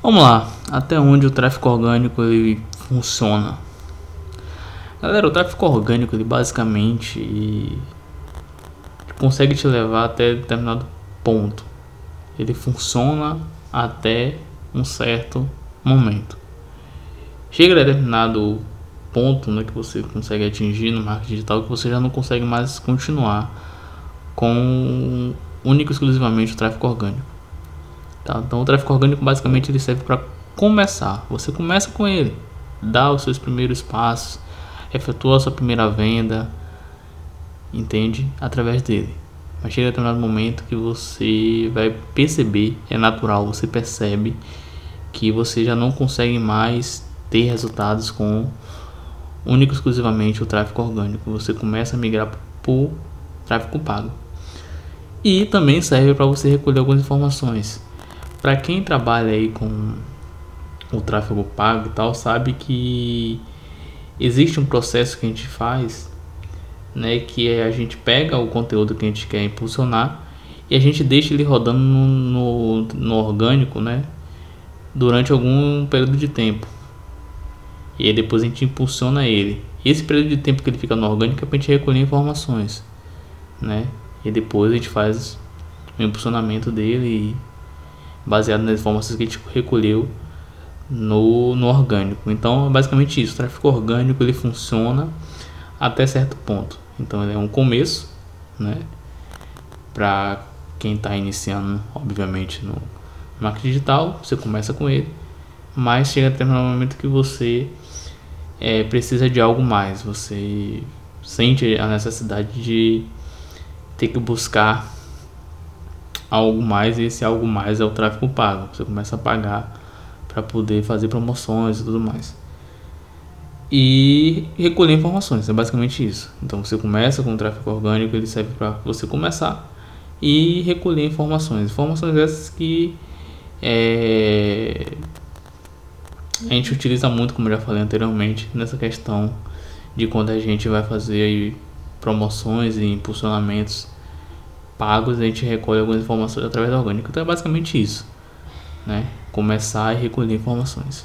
Vamos lá, até onde o tráfego orgânico ele funciona? Galera, o tráfego orgânico ele basicamente consegue te levar até determinado ponto. Ele funciona até um certo momento. Chega a determinado ponto né, que você consegue atingir no marketing digital que você já não consegue mais continuar com único e exclusivamente o tráfego orgânico. Tá? Então o tráfego orgânico basicamente ele serve para começar. Você começa com ele, dá os seus primeiros passos, efetua a sua primeira venda, entende? Através dele. Mas chega a determinado momento que você vai perceber, é natural, você percebe que você já não consegue mais ter resultados com único exclusivamente o tráfego orgânico. Você começa a migrar o tráfego pago. E também serve para você recolher algumas informações. Para quem trabalha aí com o tráfego pago e tal, sabe que existe um processo que a gente faz, né, que é a gente pega o conteúdo que a gente quer impulsionar e a gente deixa ele rodando no, no, no orgânico, né, durante algum período de tempo. E aí depois a gente impulsiona ele. Esse período de tempo que ele fica no orgânico é para a gente recolher informações, né? E depois a gente faz o impulsionamento dele baseado nas informações que a gente recolheu no, no orgânico. Então é basicamente isso. O tráfego orgânico ele funciona até certo ponto. Então ele é um começo, né? Para quem está iniciando, obviamente, no marketing digital, você começa com ele, mas chega até um momento que você é, precisa de algo mais. Você sente a necessidade de ter que buscar algo mais e esse algo mais é o tráfego pago. Você começa a pagar para poder fazer promoções e tudo mais. E recolher informações, é basicamente isso. Então você começa com o tráfego orgânico, ele serve para você começar e recolher informações. Informações essas que é, a gente utiliza muito, como já falei anteriormente, nessa questão de quando a gente vai fazer promoções e impulsionamentos pagos, a gente recolhe algumas informações através da orgânica. Então é basicamente isso, né? Começar e recolher informações.